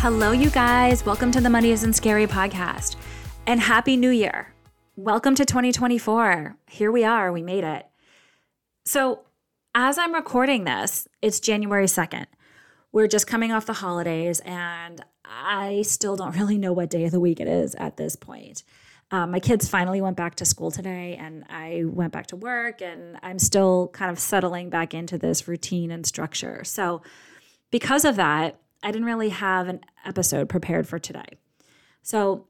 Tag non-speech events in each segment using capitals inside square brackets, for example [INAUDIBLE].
Hello, you guys. Welcome to the Money Isn't Scary podcast and Happy New Year. Welcome to 2024. Here we are. We made it. So, as I'm recording this, it's January 2nd. We're just coming off the holidays, and I still don't really know what day of the week it is at this point. Um, my kids finally went back to school today, and I went back to work, and I'm still kind of settling back into this routine and structure. So, because of that, I didn't really have an episode prepared for today. So,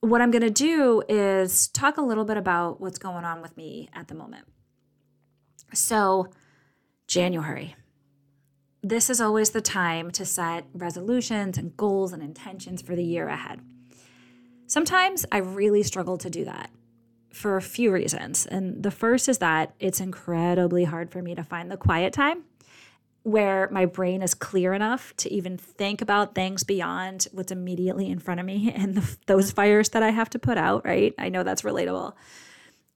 what I'm going to do is talk a little bit about what's going on with me at the moment. So, January. This is always the time to set resolutions and goals and intentions for the year ahead. Sometimes I really struggle to do that for a few reasons. And the first is that it's incredibly hard for me to find the quiet time where my brain is clear enough to even think about things beyond what's immediately in front of me [LAUGHS] and the, those fires that I have to put out, right? I know that's relatable.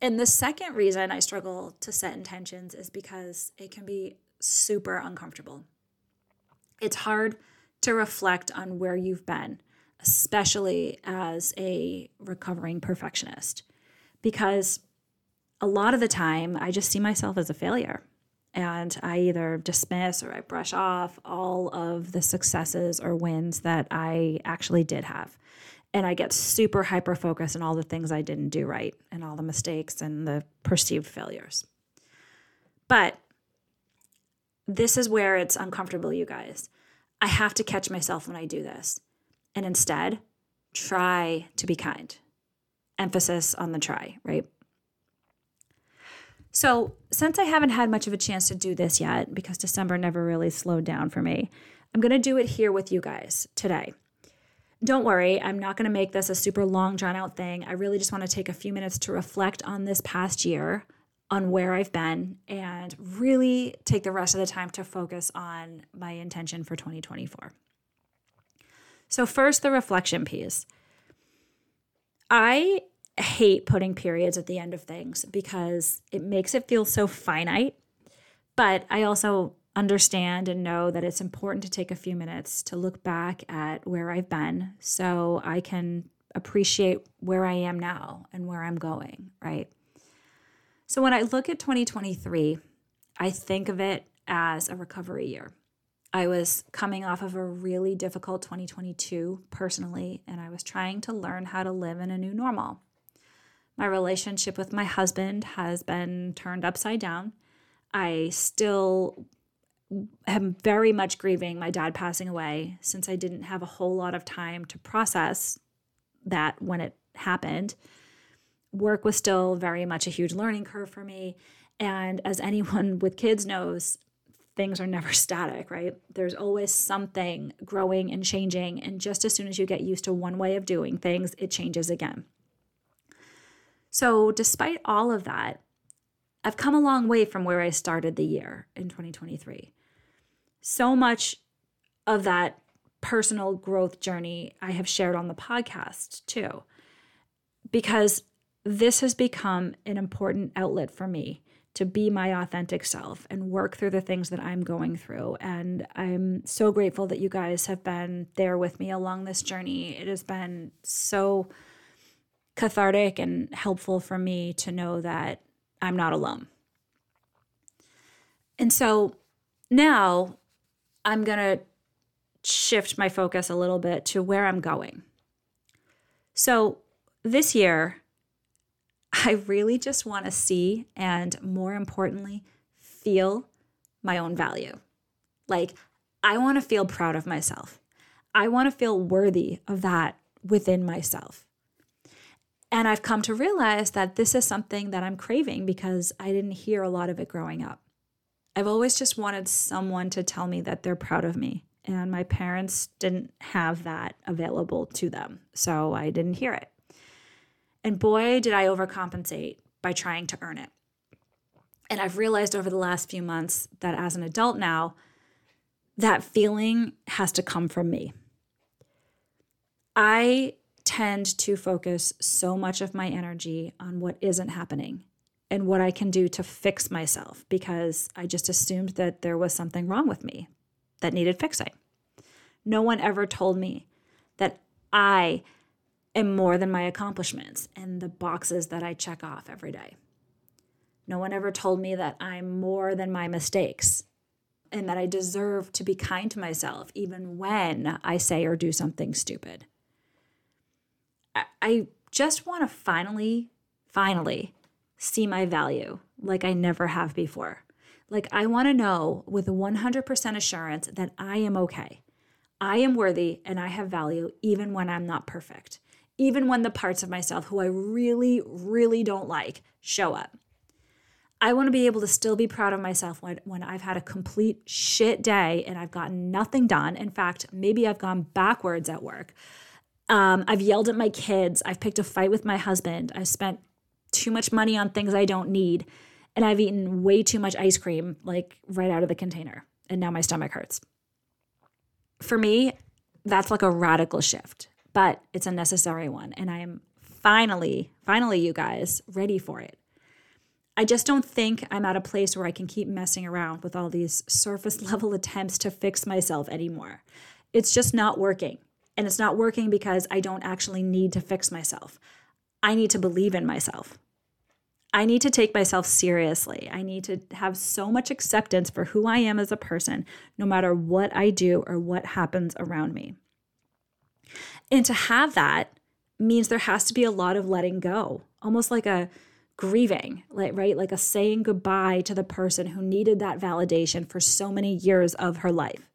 And the second reason I struggle to set intentions is because it can be super uncomfortable. It's hard to reflect on where you've been, especially as a recovering perfectionist, because a lot of the time I just see myself as a failure and I either dismiss or I brush off all of the successes or wins that I actually did have. And I get super hyper focused on all the things I didn't do right and all the mistakes and the perceived failures. But this is where it's uncomfortable, you guys. I have to catch myself when I do this. And instead, try to be kind. Emphasis on the try, right? So, since I haven't had much of a chance to do this yet, because December never really slowed down for me, I'm going to do it here with you guys today. Don't worry, I'm not going to make this a super long, drawn out thing. I really just want to take a few minutes to reflect on this past year, on where I've been, and really take the rest of the time to focus on my intention for 2024. So, first, the reflection piece. I hate putting periods at the end of things because it makes it feel so finite. But I also understand and know that it's important to take a few minutes to look back at where I've been so I can appreciate where I am now and where I'm going, right? So when I look at 2023, I think of it as a recovery year. I was coming off of a really difficult 2022 personally, and I was trying to learn how to live in a new normal. My relationship with my husband has been turned upside down. I still am very much grieving my dad passing away since I didn't have a whole lot of time to process that when it happened. Work was still very much a huge learning curve for me. And as [LAUGHS] anyone with kids knows, things are never [LAUGHS] static, right? There's always something growing and changing. And just as soon as you get used to one way of doing things, it changes again. So, despite all of that, I've come a long way from where I started the year in 2023. So much of that personal growth journey I have shared on the podcast too, because this has become an important outlet for me to be my authentic self and work through the things that I'm going through. And I'm so grateful that you guys have been there with me along this journey. It has been so cathartic and helpful for me to know that I'm not alone. And so now I'm going to shift my focus a little bit to where I'm going. So this year, I really just want to see and more importantly, feel my own value. Like, I want to feel proud of myself. I want to feel worthy of that within myself. And I've come to realize that this is something that I'm craving because I didn't hear a lot of it growing up. I've always just wanted someone to tell me that they're proud of me and my parents didn't have that available to them. So I didn't hear it. And boy, did I overcompensate by trying to earn it. And I've realized over the last few months that as an adult now, that feeling has to come from me. I tend to focus so much of my energy on what isn't happening and what I can do to fix myself because I just assumed that there was something wrong with me that needed fixing. No one ever told me that I am more than my accomplishments and the boxes that I check off every day. No one ever told me that I'm more than my mistakes and that I deserve to be kind to myself even when I say or do something stupid. I just want to finally, finally see my value like I never have before. Like, I want to know with 100% assurance that I am okay. I am worthy and I have value even when I'm not perfect, even when the parts of myself who I really, really don't like show up. I want to be able to still be proud of myself when, when I've had a complete shit day and I've gotten nothing done. In fact, maybe I've gone backwards at work. Um, I've yelled at my kids. I've picked a fight with my husband. I've spent too much money on things I don't need. And I've eaten way too much ice cream, like right out of the container. And now my stomach hurts. For me, that's like a radical shift, but it's a necessary one. And I am finally, finally, you guys, ready for it. I just don't think I'm at a place where I can keep messing around with all these surface [LAUGHS] level attempts to fix myself anymore. It's just not working. And it's not working because I don't actually need to fix myself. I need to believe in myself. I need to take myself seriously. I need to have so much acceptance for who I am as a person, no matter what I do or what happens around me. And to have that means there has to be a lot of letting go, almost like a grieving, like right, like a saying goodbye to the person who needed that validation for so many years of her life.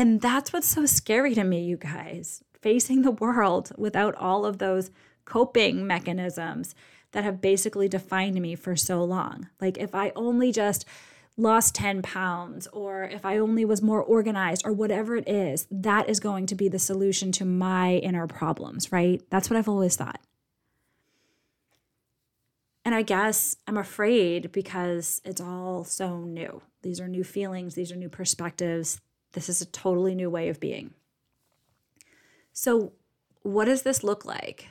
And that's what's so scary to me, you guys, facing the world without all of those coping mechanisms that have basically defined me for so long. Like if I only just lost 10 pounds or if I only was more organized or whatever it is, that is going to be the solution to my inner problems, right? That's what I've always thought. And I guess I'm afraid because it's all so new. These are new feelings, these are new perspectives. This is a totally new way of being. So, what does this look like?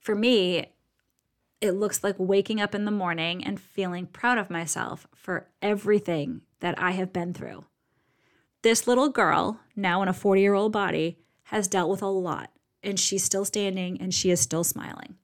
For me, it looks like waking up in the morning and feeling proud of myself for everything that I have been through. This little girl, now in a 40 year old body, has dealt with a lot, and she's still standing and she is still smiling.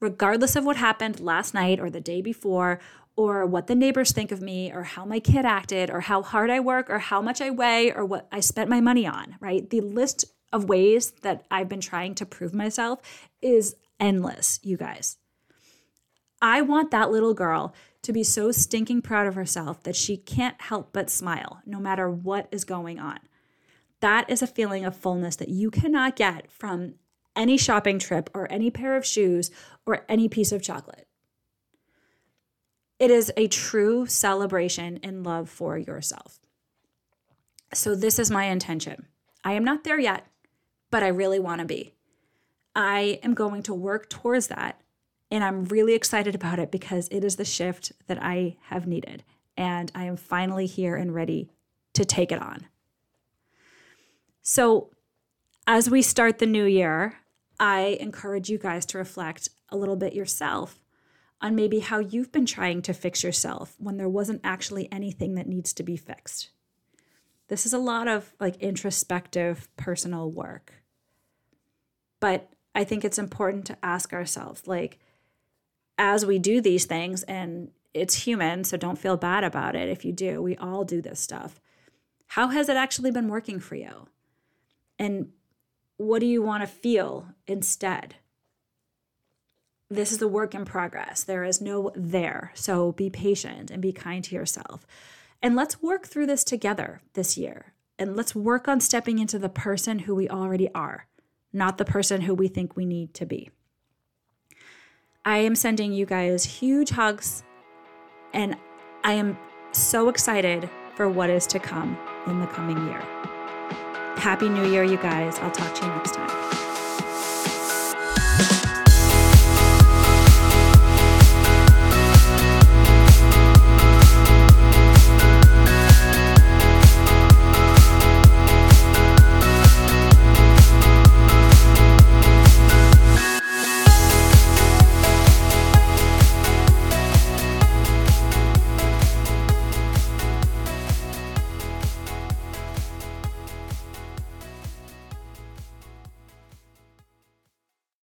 Regardless of what happened last night or the day before, or what the neighbors think of me, or how my kid acted, or how hard I work, or how much I weigh, or what I spent my money on, right? The list of ways that I've been trying to prove myself is endless, you guys. I want that little girl to be so stinking proud of herself that she can't help but smile no matter what is going on. That is a feeling of fullness that you cannot get from any shopping trip or any pair of shoes or any piece of chocolate. It is a true celebration and love for yourself. So, this is my intention. I am not there yet, but I really want to be. I am going to work towards that and I'm really excited about it because it is the shift that I have needed. And I am finally here and ready to take it on. So, as we start the new year, I encourage you guys to reflect a little bit yourself on maybe how you've been trying to fix yourself when there wasn't actually anything that needs to be fixed. This is a lot of like introspective personal work. But I think it's important to ask ourselves like as we do these things, and it's human, so don't feel bad about it if you do. We all do this stuff. How has it actually been working for you? And what do you want to feel instead? This is a work in progress. There is no there. So be patient and be kind to yourself. And let's work through this together this year. And let's work on stepping into the person who we already are, not the person who we think we need to be. I am sending you guys huge hugs and I am so excited for what is to come in the coming year. Happy New Year, you guys. I'll talk to you next